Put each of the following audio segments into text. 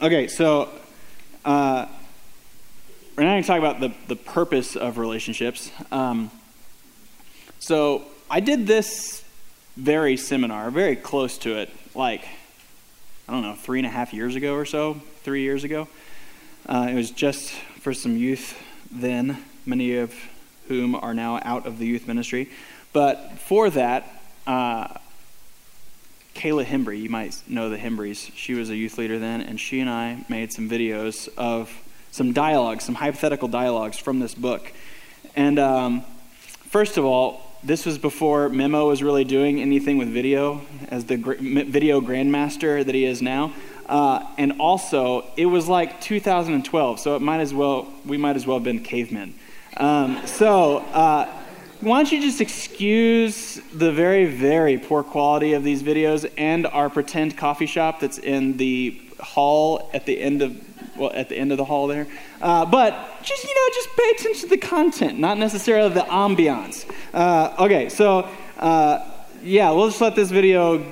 Okay, so uh, we're now going to talk about the, the purpose of relationships. Um, so I did this very seminar, very close to it, like, I don't know, three and a half years ago or so, three years ago. Uh, it was just for some youth then, many of whom are now out of the youth ministry. But for that, uh, Kayla Hembry, you might know the Hembrys. She was a youth leader then, and she and I made some videos of some dialogues, some hypothetical dialogues from this book. And um, first of all, this was before Memo was really doing anything with video as the gr- video grandmaster that he is now. Uh, and also, it was like 2012, so it might as well we might as well have been cavemen. Um, so. Uh, why don't you just excuse the very, very poor quality of these videos and our pretend coffee shop that's in the hall at the end of well at the end of the hall there? Uh, but just you know just pay attention to the content not necessarily the ambiance. Uh, okay so uh, yeah we'll just let this video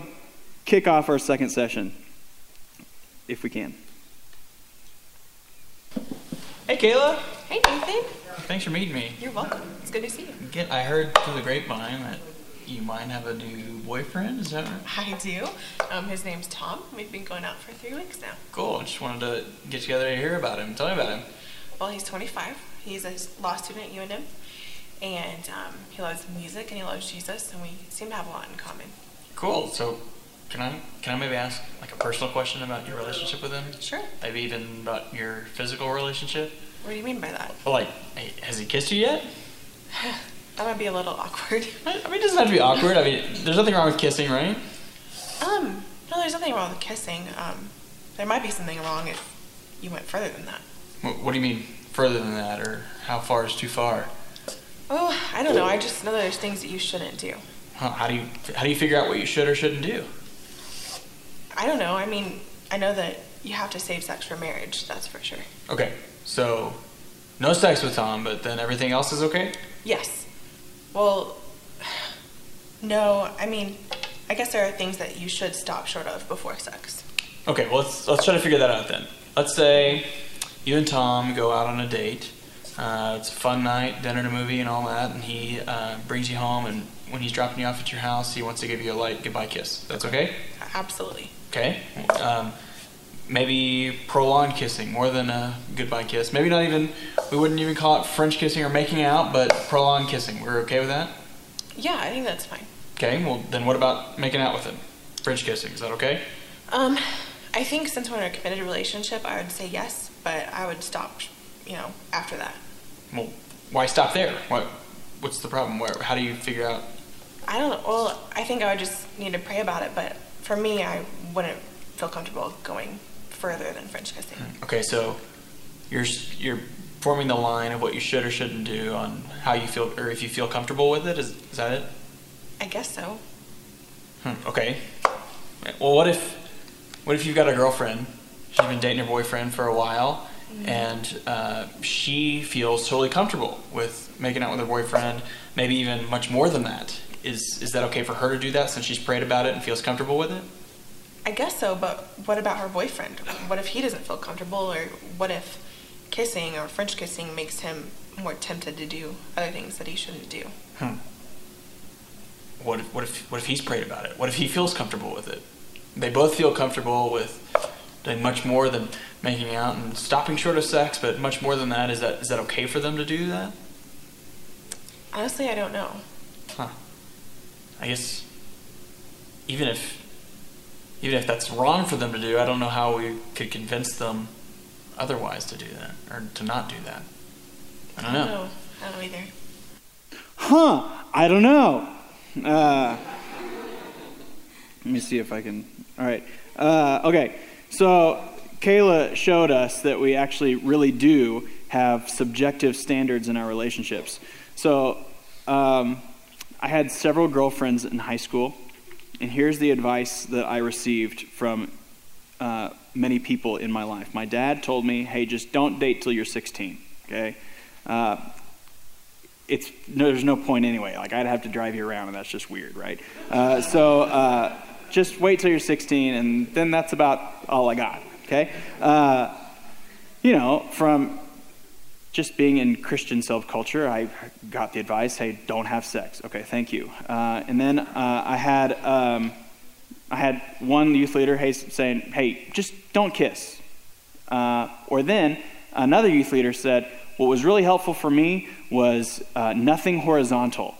kick off our second session if we can. Hey kayla. Hey nathan thanks for meeting me you're welcome it's good to see you Get, i heard through the grapevine that you might have a new boyfriend, is that right? I do. Um, his name's Tom. We've been going out for three weeks now. Cool. I just wanted to get together to hear about him. Tell me about him. Well, he's 25. He's a law student at UNM, and um, he loves music and he loves Jesus, and we seem to have a lot in common. Cool. So, can I can I maybe ask like a personal question about your relationship with him? Sure. Maybe even about your physical relationship. What do you mean by that? Well, like, has he kissed you yet? That might be a little awkward. I mean, it doesn't have to be awkward. I mean, there's nothing wrong with kissing, right? Um, no, there's nothing wrong with kissing. Um, there might be something wrong if you went further than that. What, what do you mean further than that, or how far is too far? Oh, I don't know. I just know there's things that you shouldn't do. Huh, how do you how do you figure out what you should or shouldn't do? I don't know. I mean, I know that you have to save sex for marriage. That's for sure. Okay, so no sex with Tom, but then everything else is okay. Yes. Well, no, I mean, I guess there are things that you should stop short of before sex. Okay, well let's let's try to figure that out then. Let's say you and Tom go out on a date. Uh, it's a fun night, dinner and a movie and all that, and he uh, brings you home. And when he's dropping you off at your house, he wants to give you a light goodbye kiss. That's okay? Absolutely. Okay. Um, maybe prolonged kissing, more than a goodbye kiss. Maybe not even, we wouldn't even call it French kissing or making out, but prolonged kissing. We're okay with that? Yeah, I think that's fine. Okay, well, then what about making out with him? French kissing, is that okay? Um, I think since we're in a committed relationship, I would say yes, but I would stop, you know, after that. Well, why stop there? What, what's the problem? Where, how do you figure out? I don't know. Well, I think I would just need to pray about it, but for me, I wouldn't feel comfortable going further than French kissing. Okay, so you're you're forming the line of what you should or shouldn't do on how you feel or if you feel comfortable with it. Is is that it? I guess so. Hmm, okay. Well, what if what if you've got a girlfriend? She's been dating her boyfriend for a while, mm-hmm. and uh, she feels totally comfortable with making out with her boyfriend. Maybe even much more than that. Is is that okay for her to do that since she's prayed about it and feels comfortable with it? I guess so, but what about her boyfriend? What if he doesn't feel comfortable, or what if kissing or French kissing makes him more tempted to do other things that he shouldn't do? Hmm. What if, what if what if he's prayed about it? What if he feels comfortable with it? They both feel comfortable with doing much more than making out and stopping short of sex, but much more than that. Is that is that okay for them to do that? Honestly, I don't know. Huh. I guess even if even if that's wrong for them to do, I don't know how we could convince them otherwise to do that or to not do that. I don't, I don't know. know. I don't either. Huh? I don't know. Uh, let me see if I can. All right. Uh, okay. So Kayla showed us that we actually really do have subjective standards in our relationships. So um, I had several girlfriends in high school and here's the advice that I received from uh, many people in my life. My dad told me, hey, just don't date till you're 16, okay? Uh, it's, no, there's no point anyway. Like, I'd have to drive you around, and that's just weird, right? Uh, so uh, just wait till you're 16, and then that's about all I got. Okay? Uh, you know, from just being in Christian subculture, I got the advice, hey, don't have sex. Okay, thank you. Uh, and then uh, I had um, I had one youth leader hey, saying, hey, just don't kiss. Uh, or then another youth leader said, what was really helpful for me was uh, nothing horizontal.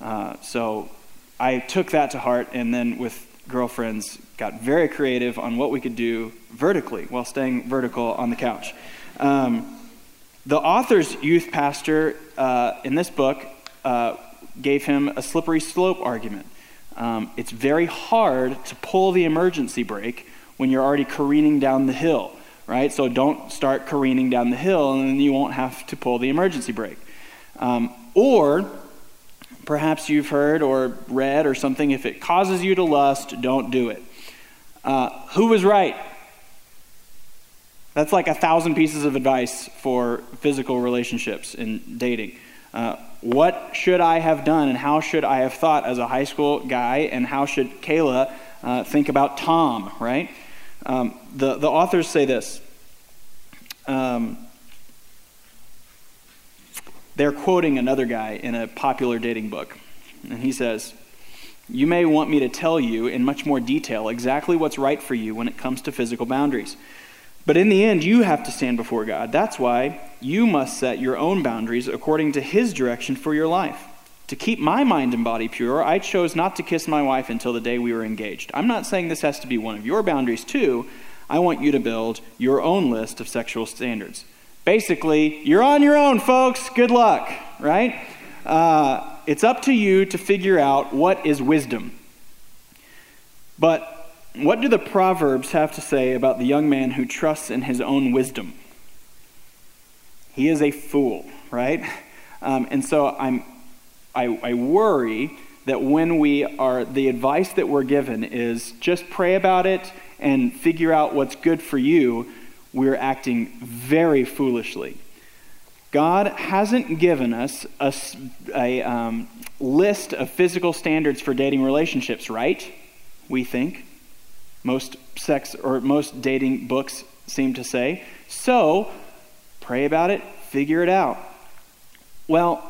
Uh, so I took that to heart, and then with girlfriends, got very creative on what we could do vertically while staying vertical on the couch. Um, the author's youth pastor uh, in this book uh, gave him a slippery slope argument. Um, it's very hard to pull the emergency brake when you're already careening down the hill, right? So don't start careening down the hill and then you won't have to pull the emergency brake. Um, or perhaps you've heard or read or something if it causes you to lust, don't do it. Uh, who was right? That's like a thousand pieces of advice for physical relationships and dating. Uh, what should I have done and how should I have thought as a high school guy and how should Kayla uh, think about Tom, right? Um, the, the authors say this. Um, they're quoting another guy in a popular dating book. And he says, You may want me to tell you in much more detail exactly what's right for you when it comes to physical boundaries. But in the end, you have to stand before God. That's why you must set your own boundaries according to His direction for your life. To keep my mind and body pure, I chose not to kiss my wife until the day we were engaged. I'm not saying this has to be one of your boundaries, too. I want you to build your own list of sexual standards. Basically, you're on your own, folks. Good luck, right? Uh, it's up to you to figure out what is wisdom. But what do the Proverbs have to say about the young man who trusts in his own wisdom? He is a fool, right? Um, and so I'm, I, I worry that when we are, the advice that we're given is just pray about it and figure out what's good for you, we're acting very foolishly. God hasn't given us a, a um, list of physical standards for dating relationships, right? We think. Most sex or most dating books seem to say. So, pray about it, figure it out. Well,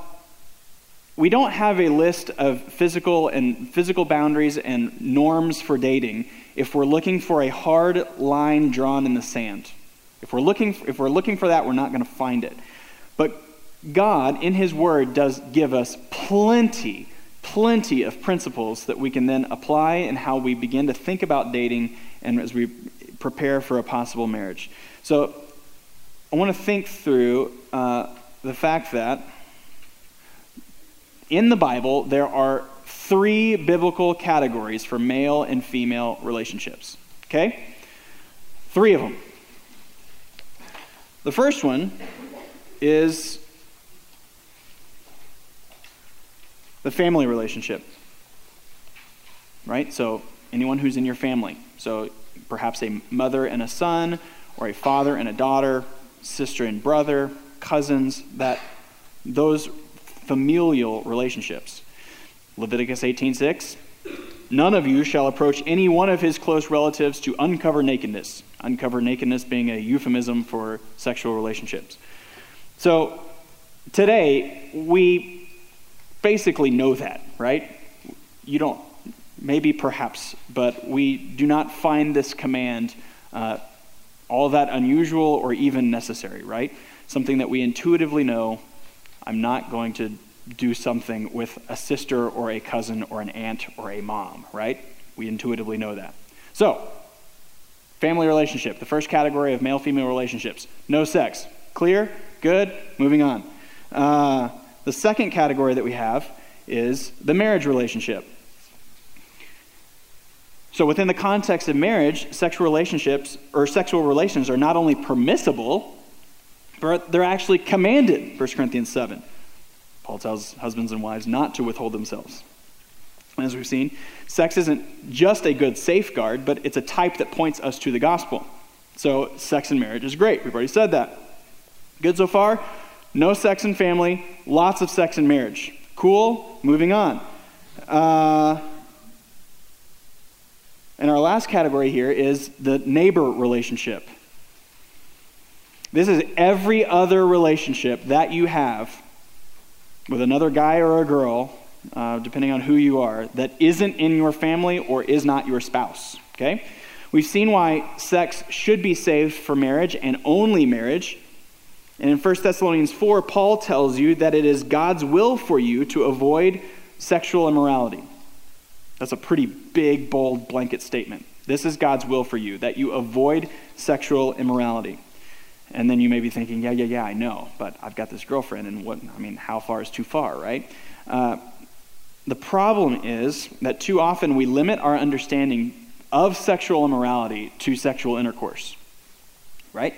we don't have a list of physical and physical boundaries and norms for dating if we're looking for a hard line drawn in the sand. If we're looking, if we're looking for that, we're not going to find it. But God, in His Word, does give us plenty, plenty of principles that we can then apply in how we begin to think about dating and as we prepare for a possible marriage. So I want to think through uh, the fact that in the Bible, there are three biblical categories for male and female relationships. Okay? Three of them. The first one is the family relationship. Right? So, anyone who's in your family. So, perhaps a mother and a son, or a father and a daughter, sister and brother, cousins, that those familial relationships. Leviticus 18:6 None of you shall approach any one of his close relatives to uncover nakedness. Uncover nakedness being a euphemism for sexual relationships. So, today, we basically know that, right? You don't, maybe perhaps, but we do not find this command uh, all that unusual or even necessary, right? Something that we intuitively know I'm not going to do something with a sister or a cousin or an aunt or a mom, right? We intuitively know that. So, family relationship, the first category of male female relationships no sex. Clear? Good? Moving on. Uh, the second category that we have is the marriage relationship. So, within the context of marriage, sexual relationships or sexual relations are not only permissible, but they're actually commanded, 1 Corinthians 7. Paul tells husbands and wives not to withhold themselves. And As we've seen, sex isn't just a good safeguard, but it's a type that points us to the gospel. So, sex and marriage is great. We've already said that. Good so far? No sex in family, lots of sex in marriage. Cool? Moving on. Uh, And our last category here is the neighbor relationship. This is every other relationship that you have with another guy or a girl, uh, depending on who you are, that isn't in your family or is not your spouse. Okay? We've seen why sex should be saved for marriage and only marriage. And in 1 Thessalonians 4, Paul tells you that it is God's will for you to avoid sexual immorality. That's a pretty big, bold blanket statement. This is God's will for you, that you avoid sexual immorality. And then you may be thinking, yeah, yeah, yeah, I know, but I've got this girlfriend, and what, I mean, how far is too far, right? Uh, the problem is that too often we limit our understanding of sexual immorality to sexual intercourse, right?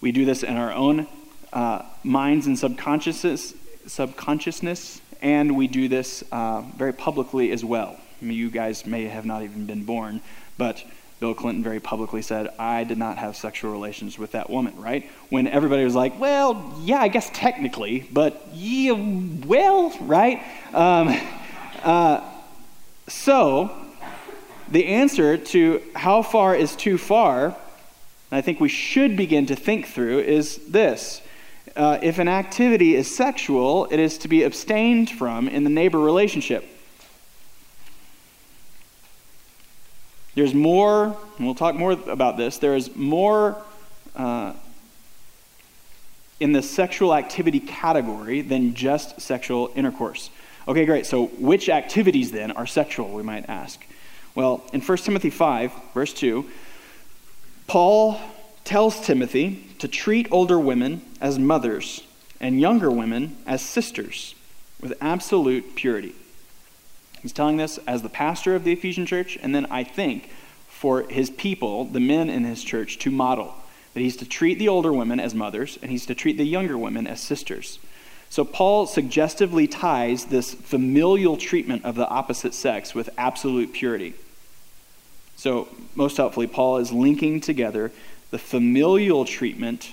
We do this in our own uh, minds and subconsciousness, subconsciousness, and we do this uh, very publicly as well. I mean, you guys may have not even been born, but Bill Clinton very publicly said, I did not have sexual relations with that woman, right? When everybody was like, well, yeah, I guess technically, but yeah, well, right? Um, uh, so, the answer to how far is too far, I think we should begin to think through, is this. Uh, if an activity is sexual, it is to be abstained from in the neighbor relationship. There's more, and we'll talk more about this, there is more uh, in the sexual activity category than just sexual intercourse. Okay, great. So, which activities then are sexual, we might ask? Well, in 1 Timothy 5, verse 2, Paul tells Timothy to treat older women as mothers and younger women as sisters with absolute purity. He's telling this as the pastor of the Ephesian church, and then I think for his people, the men in his church, to model that he's to treat the older women as mothers and he's to treat the younger women as sisters. So Paul suggestively ties this familial treatment of the opposite sex with absolute purity. So, most helpfully, Paul is linking together the familial treatment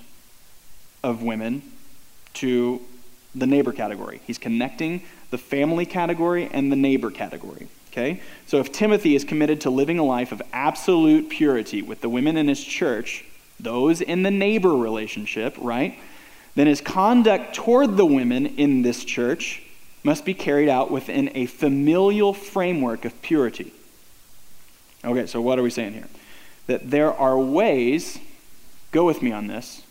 of women to the neighbor category. He's connecting the family category and the neighbor category. Okay? So if Timothy is committed to living a life of absolute purity with the women in his church, those in the neighbor relationship, right? Then his conduct toward the women in this church must be carried out within a familial framework of purity. Okay, so what are we saying here? That there are ways, go with me on this,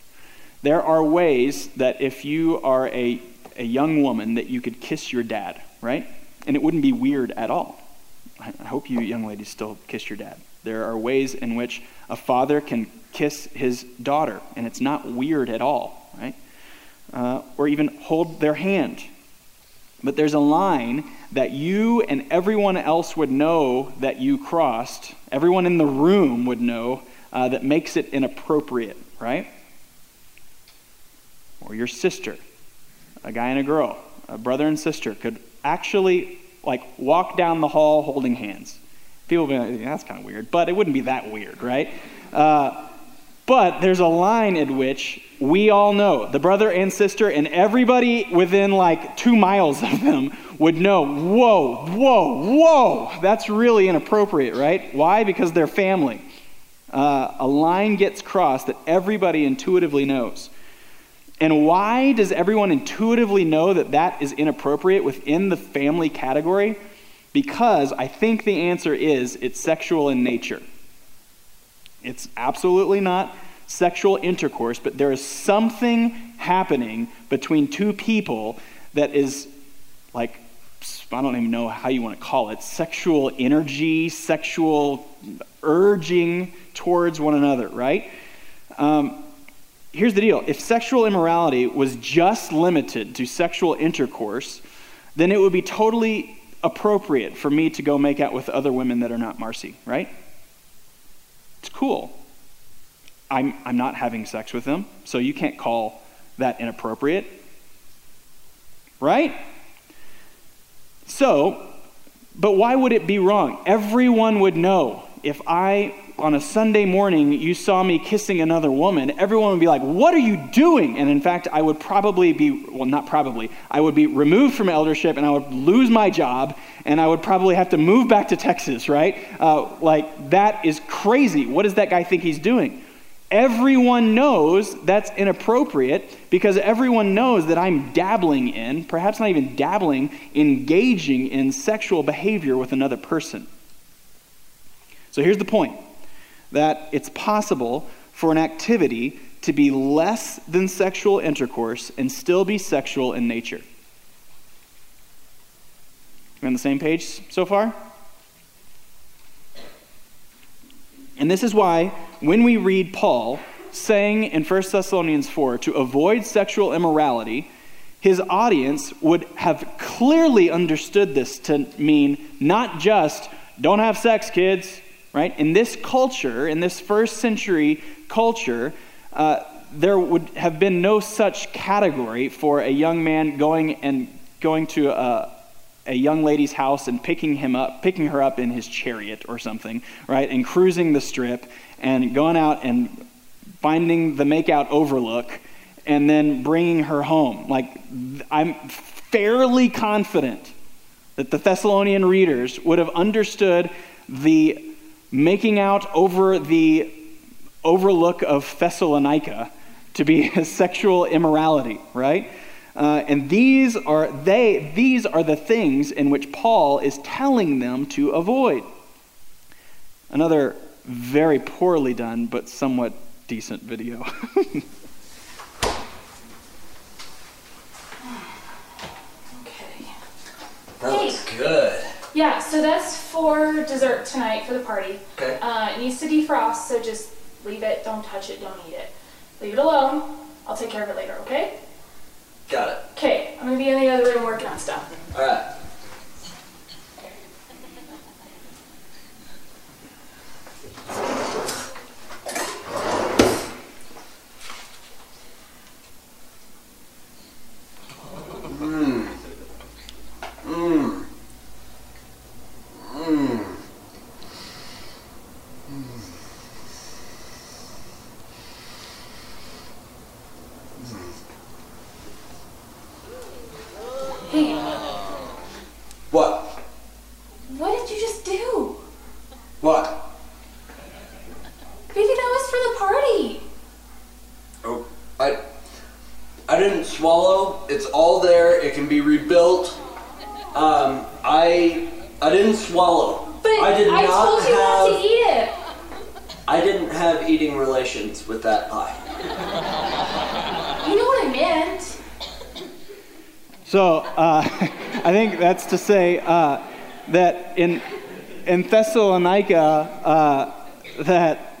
there are ways that if you are a, a young woman, that you could kiss your dad, right? And it wouldn't be weird at all. I hope you young ladies still kiss your dad. There are ways in which a father can kiss his daughter, and it's not weird at all, right? Uh, or even hold their hand. But there's a line that you and everyone else would know that you crossed, everyone in the room would know, uh, that makes it inappropriate, right? Or your sister, a guy and a girl, a brother and sister could actually like walk down the hall holding hands. People would be like, that's kind of weird, but it wouldn't be that weird, right? Uh, but there's a line in which we all know, the brother and sister, and everybody within like two miles of them would know, whoa, whoa, whoa, that's really inappropriate, right? Why? Because they're family. Uh, a line gets crossed that everybody intuitively knows. And why does everyone intuitively know that that is inappropriate within the family category? Because I think the answer is it's sexual in nature. It's absolutely not sexual intercourse, but there is something happening between two people that is like, I don't even know how you want to call it, sexual energy, sexual urging towards one another, right? Um, here's the deal if sexual immorality was just limited to sexual intercourse, then it would be totally appropriate for me to go make out with other women that are not Marcy, right? It's cool. I'm, I'm not having sex with them, so you can't call that inappropriate. Right? So, but why would it be wrong? Everyone would know if I on a Sunday morning you saw me kissing another woman, everyone would be like, What are you doing? And in fact, I would probably be, well, not probably, I would be removed from eldership and I would lose my job and I would probably have to move back to Texas, right? Uh, like, that is crazy. What does that guy think he's doing? Everyone knows that's inappropriate because everyone knows that I'm dabbling in, perhaps not even dabbling, engaging in sexual behavior with another person. So here's the point that it's possible for an activity to be less than sexual intercourse and still be sexual in nature. We on the same page so far? And this is why when we read Paul saying in 1 Thessalonians 4 to avoid sexual immorality, his audience would have clearly understood this to mean not just don't have sex, kids, right? In this culture, in this first century culture, uh, there would have been no such category for a young man going and going to a, a young lady's house and picking him up, picking her up in his chariot or something, right? And cruising the strip and going out and finding the makeout overlook and then bringing her home. Like I'm fairly confident that the Thessalonian readers would have understood the making out over the overlook of Thessalonica to be a sexual immorality, right? Uh, and these are they these are the things in which Paul is telling them to avoid. Another very poorly done but somewhat decent video. okay. That looks good. Yeah, so that's for dessert tonight for the party. Okay. Uh, it needs to defrost, so just leave it. Don't touch it. Don't eat it. Leave it alone. I'll take care of it later, okay? Got it. Okay, I'm gonna be in the other room working on stuff. All right. Mmm. Mmm. Hey, What? what did you just do? What? Baby, that was for the party. Oh, I, I didn't swallow. It's all there. It can be rebuilt. Um, I, I didn't swallow. But I did I not told you have. not to eat it. I didn't have eating relations with that pie. You know what I meant. So uh, I think that's to say uh, that in in Thessalonica uh, that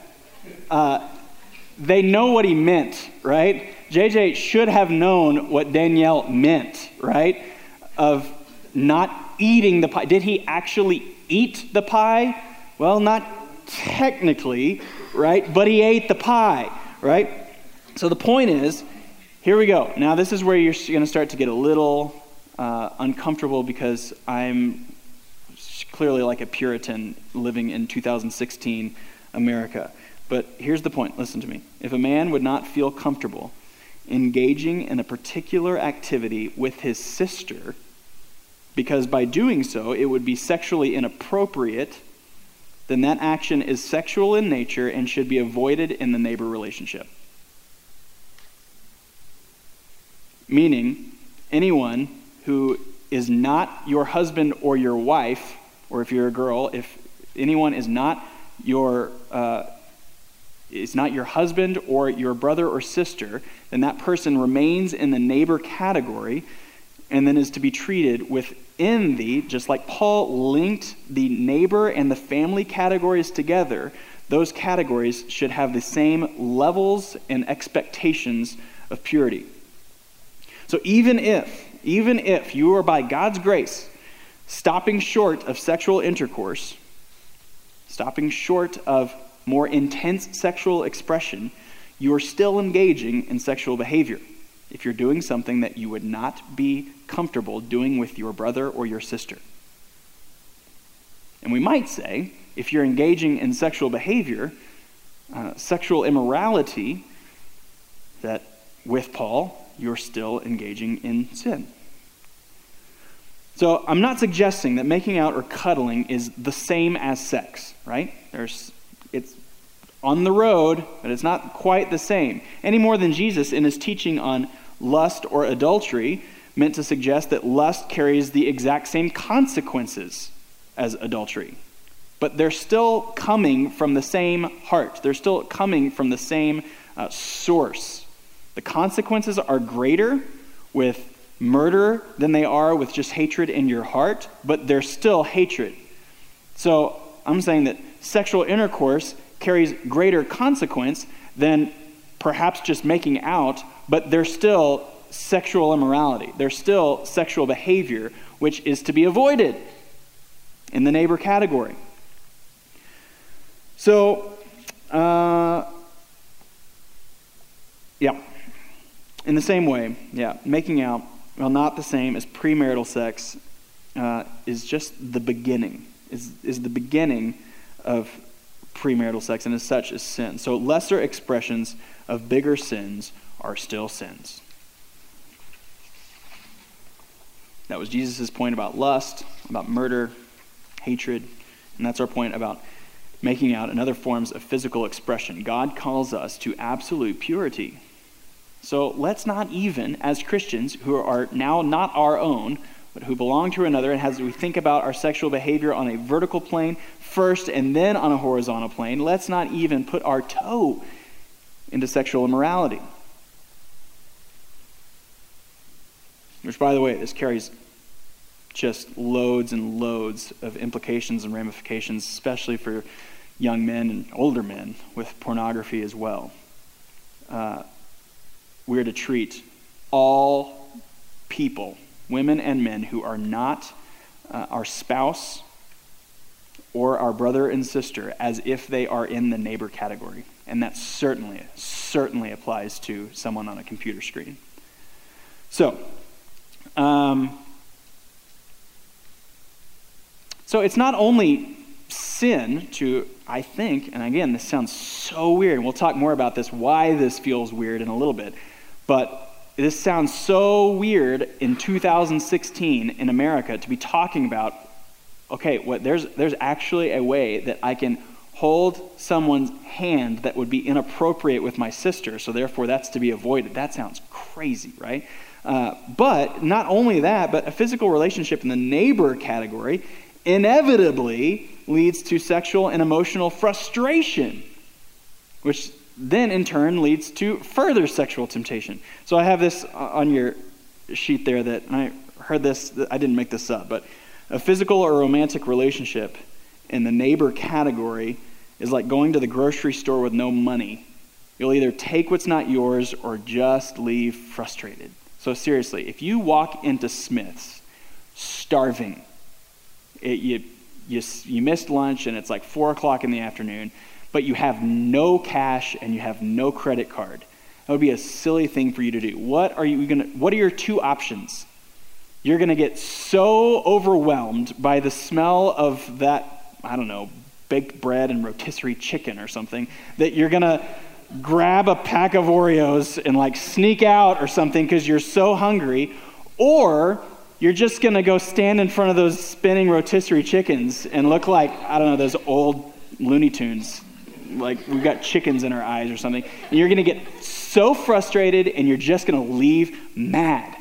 uh, they know what he meant, right? JJ should have known what Danielle meant, right? Of not eating the pie. Did he actually eat the pie? Well, not technically, right? But he ate the pie, right? So the point is, here we go. Now, this is where you're going to start to get a little uh, uncomfortable because I'm clearly like a Puritan living in 2016 America. But here's the point listen to me. If a man would not feel comfortable engaging in a particular activity with his sister, because by doing so it would be sexually inappropriate, then that action is sexual in nature and should be avoided in the neighbor relationship. Meaning, anyone who is not your husband or your wife, or if you're a girl, if anyone is not your uh, is not your husband or your brother or sister, then that person remains in the neighbor category and then is to be treated within the, just like Paul linked the neighbor and the family categories together, those categories should have the same levels and expectations of purity. So even if, even if you are by God's grace stopping short of sexual intercourse, stopping short of more intense sexual expression, you are still engaging in sexual behavior if you're doing something that you would not be comfortable doing with your brother or your sister. And we might say, if you're engaging in sexual behavior, uh, sexual immorality, that with Paul, you're still engaging in sin. So I'm not suggesting that making out or cuddling is the same as sex, right? There's, on the road, but it's not quite the same. Any more than Jesus in his teaching on lust or adultery meant to suggest that lust carries the exact same consequences as adultery. But they're still coming from the same heart, they're still coming from the same uh, source. The consequences are greater with murder than they are with just hatred in your heart, but they're still hatred. So I'm saying that sexual intercourse carries greater consequence than perhaps just making out, but there's still sexual immorality. There's still sexual behavior, which is to be avoided in the neighbor category. So, uh, yeah. In the same way, yeah, making out, while not the same as premarital sex, uh, is just the beginning, is, is the beginning of premarital sex, and as such is sin. So lesser expressions of bigger sins are still sins. That was Jesus' point about lust, about murder, hatred, and that's our point about making out and other forms of physical expression. God calls us to absolute purity. So let's not even, as Christians who are now not our own, but who belong to another, and as we think about our sexual behavior on a vertical plane first and then on a horizontal plane, let's not even put our toe into sexual immorality. Which, by the way, this carries just loads and loads of implications and ramifications, especially for young men and older men with pornography as well. Uh, we're to treat all people, women and men, who are not uh, our spouse or our brother and sister as if they are in the neighbor category. And that certainly, certainly applies to someone on a computer screen. So, um, so it's not only sin to, I think, and again, this sounds so weird, and we'll talk more about this, why this feels weird in a little bit, but this sounds so weird in 2016 in America to be talking about okay, what, there's, there's actually a way that I can hold someone's hand that would be inappropriate with my sister, so therefore that's to be avoided. That sounds crazy, right? Uh, but not only that, but a physical relationship in the neighbor category inevitably leads to sexual and emotional frustration, which then in turn leads to further sexual temptation. So I have this uh, on your sheet there that I heard this, I didn't make this up, but a physical or romantic relationship in the neighbor category is like going to the grocery store with no money. You'll either take what's not yours or just leave frustrated. So, seriously, if you walk into Smith's starving, it, you, you, you missed lunch and it's like 4 o'clock in the afternoon, but you have no cash and you have no credit card, that would be a silly thing for you to do. What are, you gonna, what are your two options? You're going to get so overwhelmed by the smell of that, I don't know, baked bread and rotisserie chicken or something, that you're going to grab a pack of Oreos and like sneak out or something because you're so hungry, or you're just going to go stand in front of those spinning rotisserie chickens and look like, I don't know, those old Looney Tunes. Like we've got chickens in our eyes or something. And you're going to get so frustrated and you're just going to leave mad.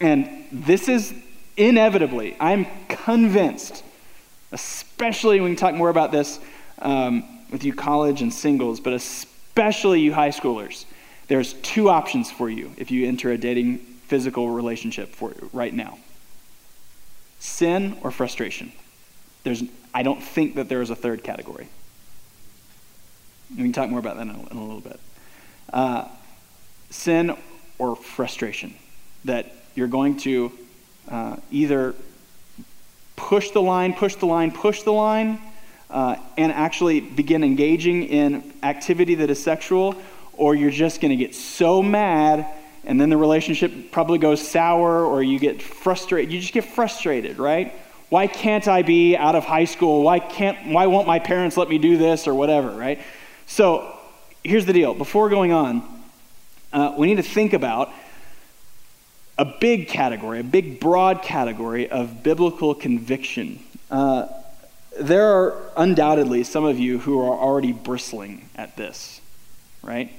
And this is inevitably, I'm convinced, especially when we talk more about this um, with you college and singles, but especially you high schoolers, there's two options for you if you enter a dating physical relationship for right now sin or frustration. There's, I don't think that there is a third category. We can talk more about that in a, in a little bit. Uh, sin or frustration. That you're going to uh, either push the line, push the line, push the line, uh, and actually begin engaging in activity that is sexual, or you're just going to get so mad and then the relationship probably goes sour or you get frustrated. You just get frustrated, right? Why can't I be out of high school? Why can't why won't my parents let me do this or whatever, right? So here's the deal. Before going on, uh, we need to think about a big category, a big broad category of biblical conviction. Uh, there are undoubtedly some of you who are already bristling at this, right?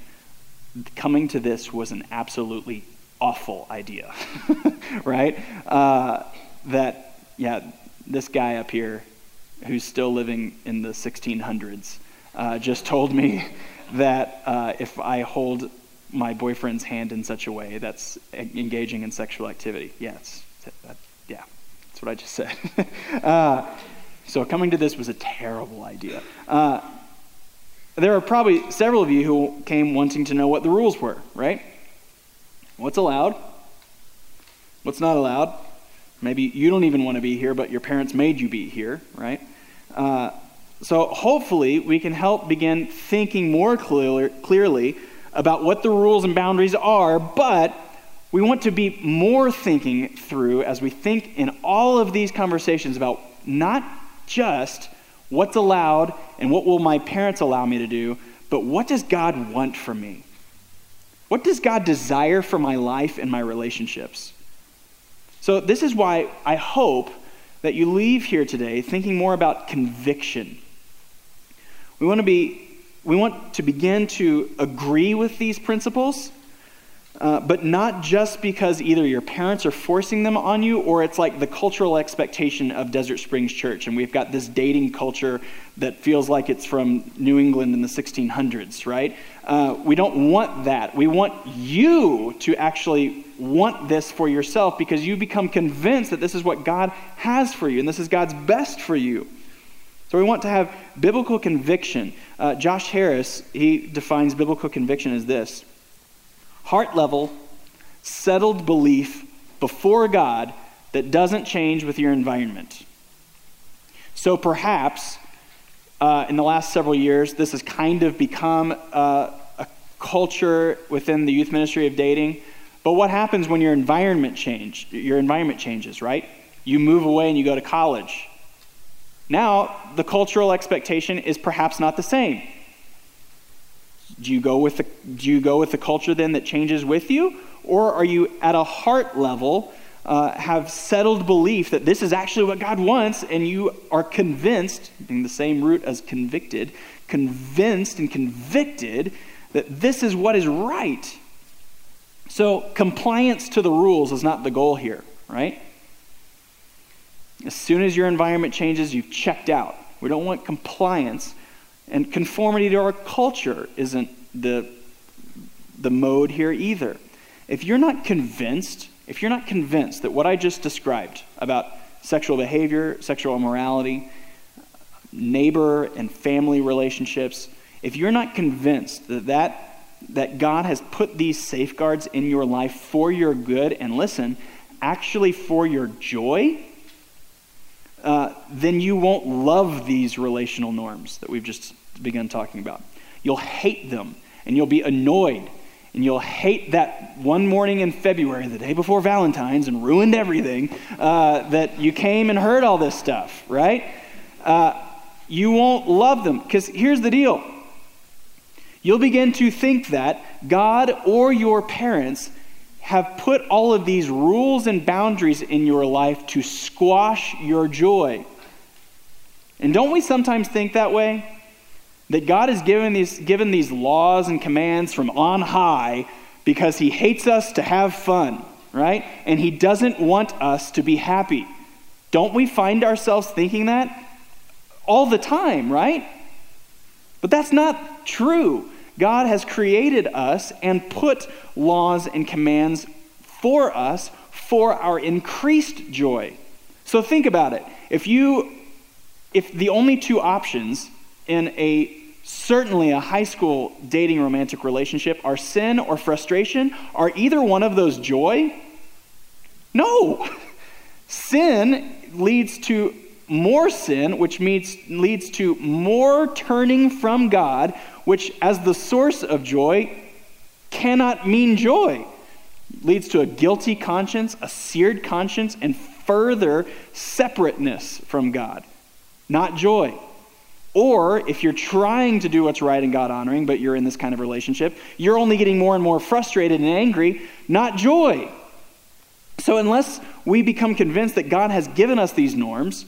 Coming to this was an absolutely awful idea, right? Uh, that, yeah, this guy up here who's still living in the 1600s uh, just told me that uh, if I hold my boyfriend's hand in such a way that's engaging in sexual activity. Yeah, that, yeah, that's what I just said. uh, so coming to this was a terrible idea. Uh, there are probably several of you who came wanting to know what the rules were, right? What's allowed? What's not allowed? Maybe you don't even want to be here, but your parents made you be here, right? Uh, so hopefully we can help begin thinking more clear, clearly about what the rules and boundaries are, but we want to be more thinking through as we think in all of these conversations about not just what's allowed and what will my parents allow me to do, but what does God want from me? What does God desire for my life and my relationships? So, this is why I hope that you leave here today thinking more about conviction. We want to be we want to begin to agree with these principles, uh, but not just because either your parents are forcing them on you or it's like the cultural expectation of Desert Springs Church. And we've got this dating culture that feels like it's from New England in the 1600s, right? Uh, we don't want that. We want you to actually want this for yourself because you become convinced that this is what God has for you and this is God's best for you. So we want to have biblical conviction. Uh, Josh Harris, he defines biblical conviction as this heart level, settled belief before God that doesn't change with your environment. So perhaps uh, in the last several years, this has kind of become uh, a culture within the youth ministry of dating. But what happens when your environment change? Your environment changes, right? You move away and you go to college. Now, the cultural expectation is perhaps not the same. Do you go with the, do you go with the culture then that changes with you? Or are you at a heart level, uh, have settled belief that this is actually what God wants, and you are convinced, in the same root as convicted, convinced and convicted that this is what is right? So, compliance to the rules is not the goal here, right? As soon as your environment changes, you've checked out. We don't want compliance. And conformity to our culture isn't the, the mode here either. If you're not convinced, if you're not convinced that what I just described about sexual behavior, sexual immorality, neighbor and family relationships, if you're not convinced that, that, that God has put these safeguards in your life for your good, and listen, actually for your joy, uh, then you won't love these relational norms that we've just begun talking about. You'll hate them and you'll be annoyed and you'll hate that one morning in February, the day before Valentine's, and ruined everything, uh, that you came and heard all this stuff, right? Uh, you won't love them. Because here's the deal you'll begin to think that God or your parents have put all of these rules and boundaries in your life to squash your joy. And don't we sometimes think that way? That God has given these, given these laws and commands from on high because He hates us to have fun, right? And He doesn't want us to be happy. Don't we find ourselves thinking that all the time, right? But that's not true. God has created us and put laws and commands for us for our increased joy. So think about it. If you if the only two options in a certainly a high school dating romantic relationship are sin or frustration, are either one of those joy? No. Sin leads to more sin, which means, leads to more turning from God, which, as the source of joy, cannot mean joy. Leads to a guilty conscience, a seared conscience, and further separateness from God, not joy. Or if you're trying to do what's right and God honoring, but you're in this kind of relationship, you're only getting more and more frustrated and angry, not joy. So, unless we become convinced that God has given us these norms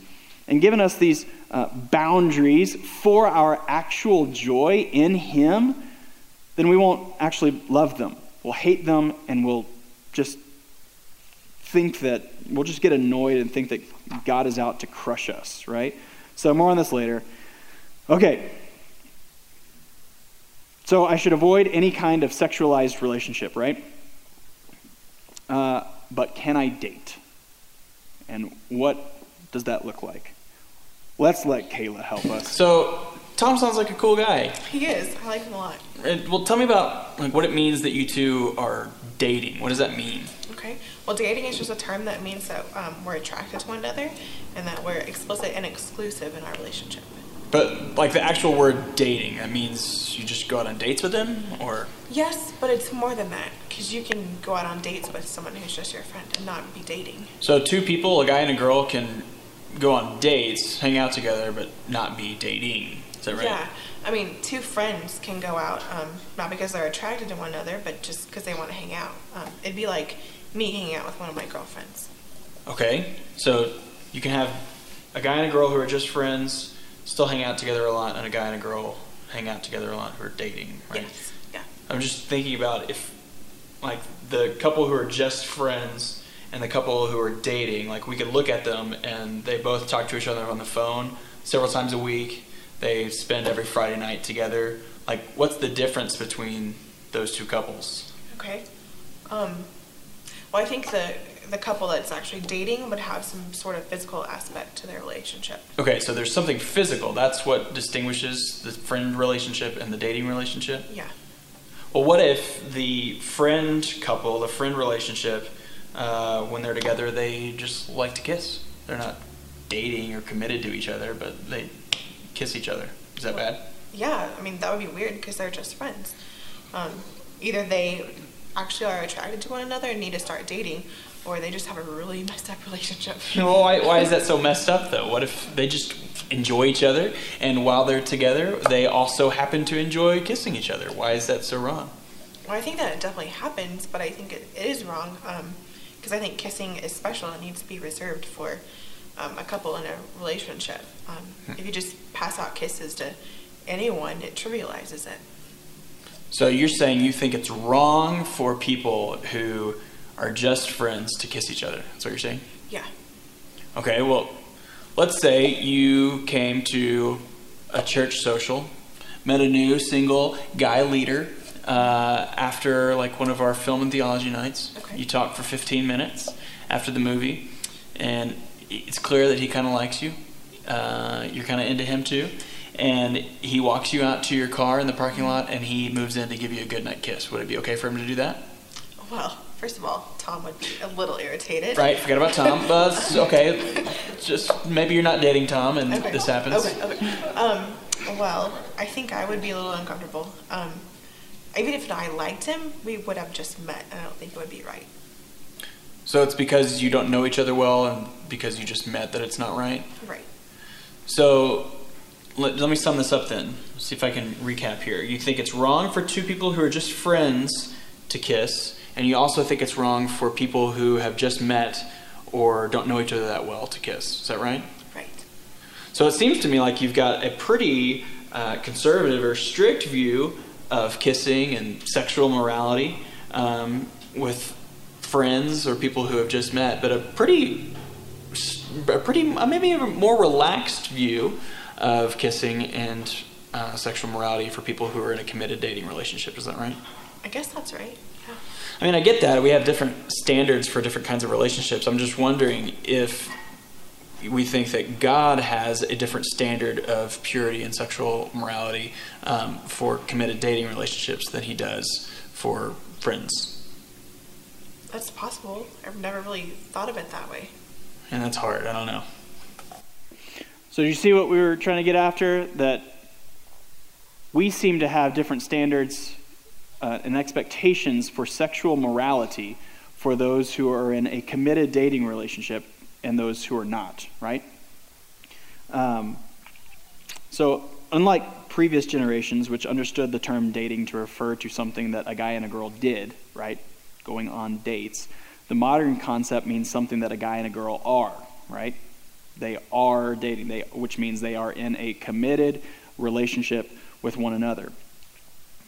and given us these uh, boundaries for our actual joy in Him, then we won't actually love them. We'll hate them and we'll just think that, we'll just get annoyed and think that God is out to crush us, right? So, more on this later. Okay. So, I should avoid any kind of sexualized relationship, right? Uh, but can I date? And what does that look like? Let's let Kayla help us. So Tom sounds like a cool guy. He is. I like him a lot. And, well, tell me about like what it means that you two are dating. What does that mean? Okay. Well, dating is just a term that means that um, we're attracted to one another and that we're explicit and exclusive in our relationship. But like the actual word dating, that means you just go out on dates with them, or Yes, but it's more than that because you can go out on dates with someone who's just your friend and not be dating. so two people, a guy and a girl, can go on dates, hang out together, but not be dating. Is that right? Yeah. I mean, two friends can go out, um, not because they're attracted to one another, but just because they want to hang out. Um, it'd be like me hanging out with one of my girlfriends. Okay. So you can have a guy and a girl who are just friends, still hang out together a lot, and a guy and a girl hang out together a lot who are dating. Right? Yes. Yeah. I'm just thinking about if, like, the couple who are just friends and the couple who are dating, like, we could look at them and they both talk to each other on the phone several times a week. They spend every Friday night together. Like, what's the difference between those two couples? Okay. Um, well, I think the the couple that's actually dating would have some sort of physical aspect to their relationship. Okay, so there's something physical. That's what distinguishes the friend relationship and the dating relationship. Yeah. Well, what if the friend couple, the friend relationship, uh, when they're together, they just like to kiss? They're not dating or committed to each other, but they kiss each other. Is that bad? Yeah. I mean, that would be weird because they're just friends. Um, either they actually are attracted to one another and need to start dating, or they just have a really messed up relationship. Well, why, why is that so messed up, though? What if they just enjoy each other, and while they're together, they also happen to enjoy kissing each other? Why is that so wrong? Well, I think that it definitely happens, but I think it, it is wrong because I think kissing is special and needs to be reserved for um, a couple in a relationship. Um, if you just pass out kisses to anyone, it trivializes it. So you're saying you think it's wrong for people who are just friends to kiss each other? That's what you're saying? Yeah. Okay, well, let's say you came to a church social, met a new single guy leader uh, after like one of our film and theology nights. Okay. You talk for 15 minutes after the movie, and it's clear that he kind of likes you. Uh, you're kind of into him too. And he walks you out to your car in the parking lot, and he moves in to give you a goodnight kiss. Would it be okay for him to do that? Well, first of all, Tom would be a little irritated. Right, forget about Tom. But it's okay. Just maybe you're not dating Tom, and Okay. this happens. Okay. Okay. Um, well, I think I would be a little uncomfortable. Um, even if I liked him, we would have just met, I don't think it would be right. So it's because you don't know each other well and because you just met that it's not right? Right. So let, let me sum this up then. See if I can recap here. You think it's wrong for two people who are just friends to kiss, and you also think it's wrong for people who have just met or don't know each other that well to kiss. Is that right? Right. So it seems to me like you've got a pretty uh, conservative or strict view of kissing and sexual morality um, with friends or people who have just met, but a pretty, a pretty uh, maybe a more relaxed view of kissing and uh, sexual morality for people who are in a committed dating relationship. Is that right? I guess that's right. Yeah. I mean, I get that. We have different standards for different kinds of relationships. I'm just wondering if we think that God has a different standard of purity and sexual morality um, for committed dating relationships than he does for friends. That's possible. I've never really thought of it that way. And that's hard. I don't know. So you see what we were trying to get after? That we seem to have different standards uh, and expectations for sexual morality for those who are in a committed dating relationship and those who are not, right? Um, so, unlike previous generations, which understood the term dating to refer to something that a guy and a girl did, right? Going on dates, the modern concept means something that a guy and a girl are, right? They are dating, they, which means they are in a committed relationship with one another.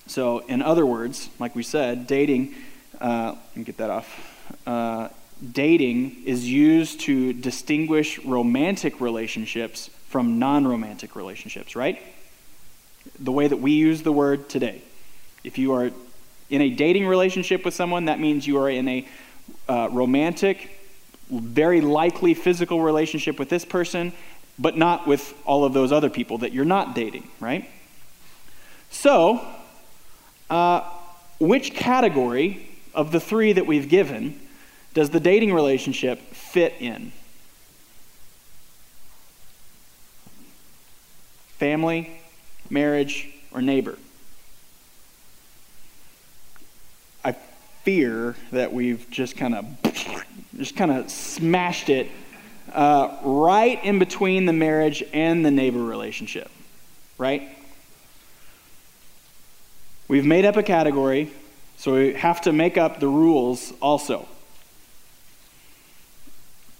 So, in other words, like we said, dating, uh, let me get that off. Uh, dating is used to distinguish romantic relationships from non romantic relationships, right? The way that we use the word today. If you are in a dating relationship with someone, that means you are in a uh, romantic, very likely physical relationship with this person, but not with all of those other people that you're not dating, right? So, uh, which category of the three that we've given does the dating relationship fit in? Family, marriage, or neighbor? I fear that we've just kind of just kind of smashed it uh, right in between the marriage and the neighbor relationship, right? We've made up a category, so we have to make up the rules also.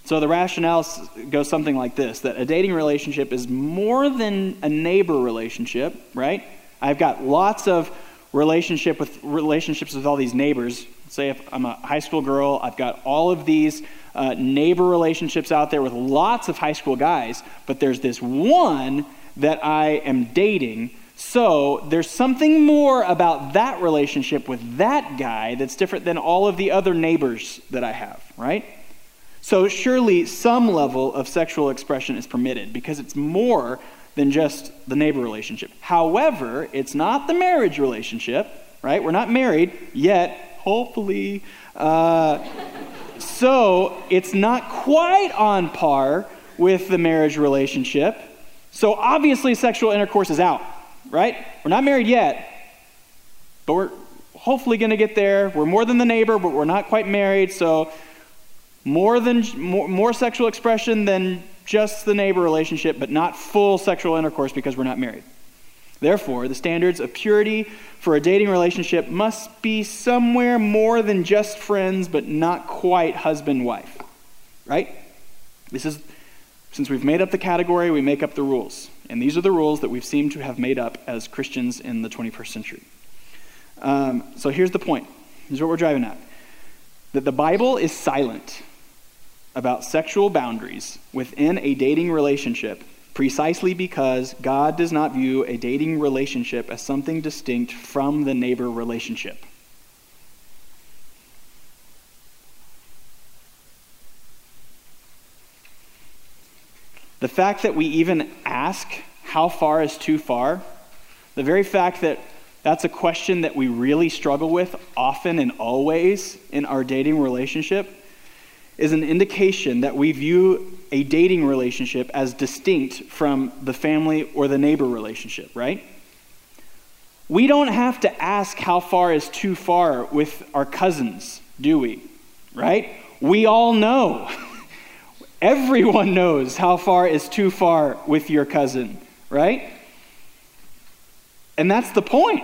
So the rationale goes something like this that a dating relationship is more than a neighbor relationship, right? I've got lots of relationship with relationships with all these neighbors. Say if I'm a high school girl, I've got all of these uh, neighbor relationships out there with lots of high school guys, but there's this one that I am dating so there's something more about that relationship with that guy that's different than all of the other neighbors that I have, right? So surely some level of sexual expression is permitted because it's more than just the neighbor relationship. However, it's not the marriage relationship, right? We're not married yet, hopefully. Uh, so it's not quite on par with the marriage relationship. So obviously, sexual intercourse is out right? We're not married yet, but we're hopefully going to get there. We're more than the neighbor, but we're not quite married, so more than more, more sexual expression than just the neighbor relationship, but not full sexual intercourse because we're not married. Therefore, the standards of purity for a dating relationship must be somewhere more than just friends, but not quite husband wife. Right? This is, since we've made up the category, we make up the rules. And these are the rules that we've seemed to have made up as Christians in the 21st century. Um, so here's the point. Here's what we're driving at that the Bible is silent about sexual boundaries within a dating relationship precisely because God does not view a dating relationship as something distinct from the neighbor relationship. The fact that we even ask how far is too far, the very fact that that's a question that we really struggle with often and always in our dating relationship is an indication that we view a dating relationship as distinct from the family or the neighbor relationship, right? We don't have to ask how far is too far with our cousins, do we? Right? We all know. Everyone knows how far is too far with your cousin, right? And that's the point.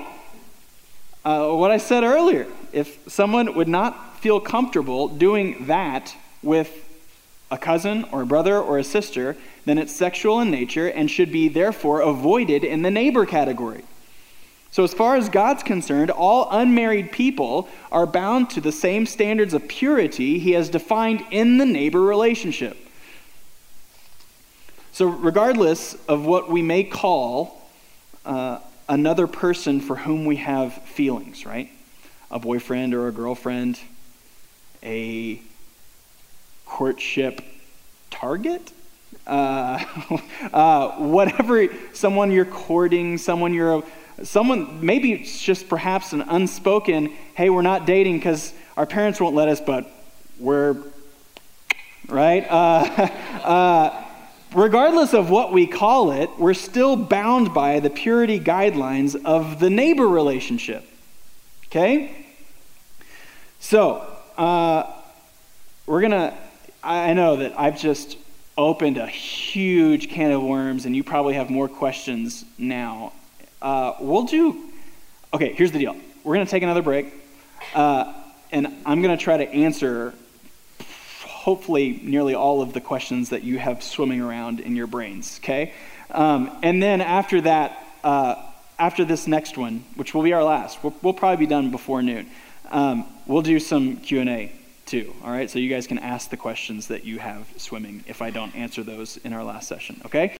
Uh, what I said earlier if someone would not feel comfortable doing that with a cousin or a brother or a sister, then it's sexual in nature and should be therefore avoided in the neighbor category. So, as far as God's concerned, all unmarried people are bound to the same standards of purity He has defined in the neighbor relationship. So, regardless of what we may call uh, another person for whom we have feelings, right? A boyfriend or a girlfriend, a courtship target, uh, uh, whatever, someone you're courting, someone you're, someone, maybe it's just perhaps an unspoken, hey, we're not dating because our parents won't let us, but we're, right? Uh, uh regardless of what we call it, we're still bound by the purity guidelines of the neighbor relationship. Okay? So, uh, we're going to I know that I've just opened a huge can of worms, and you probably have more questions now. Uh, we'll do. Okay, here's the deal. We're going to take another break, uh, and I'm going to try to answer hopefully nearly all of the questions that you have swimming around in your brains. Okay, um, and then after that. Uh, after this next one, which will be our last, we'll, we'll probably be done before noon. Um, we'll do some Q and A too. All right, so you guys can ask the questions that you have swimming if I don't answer those in our last session. Okay.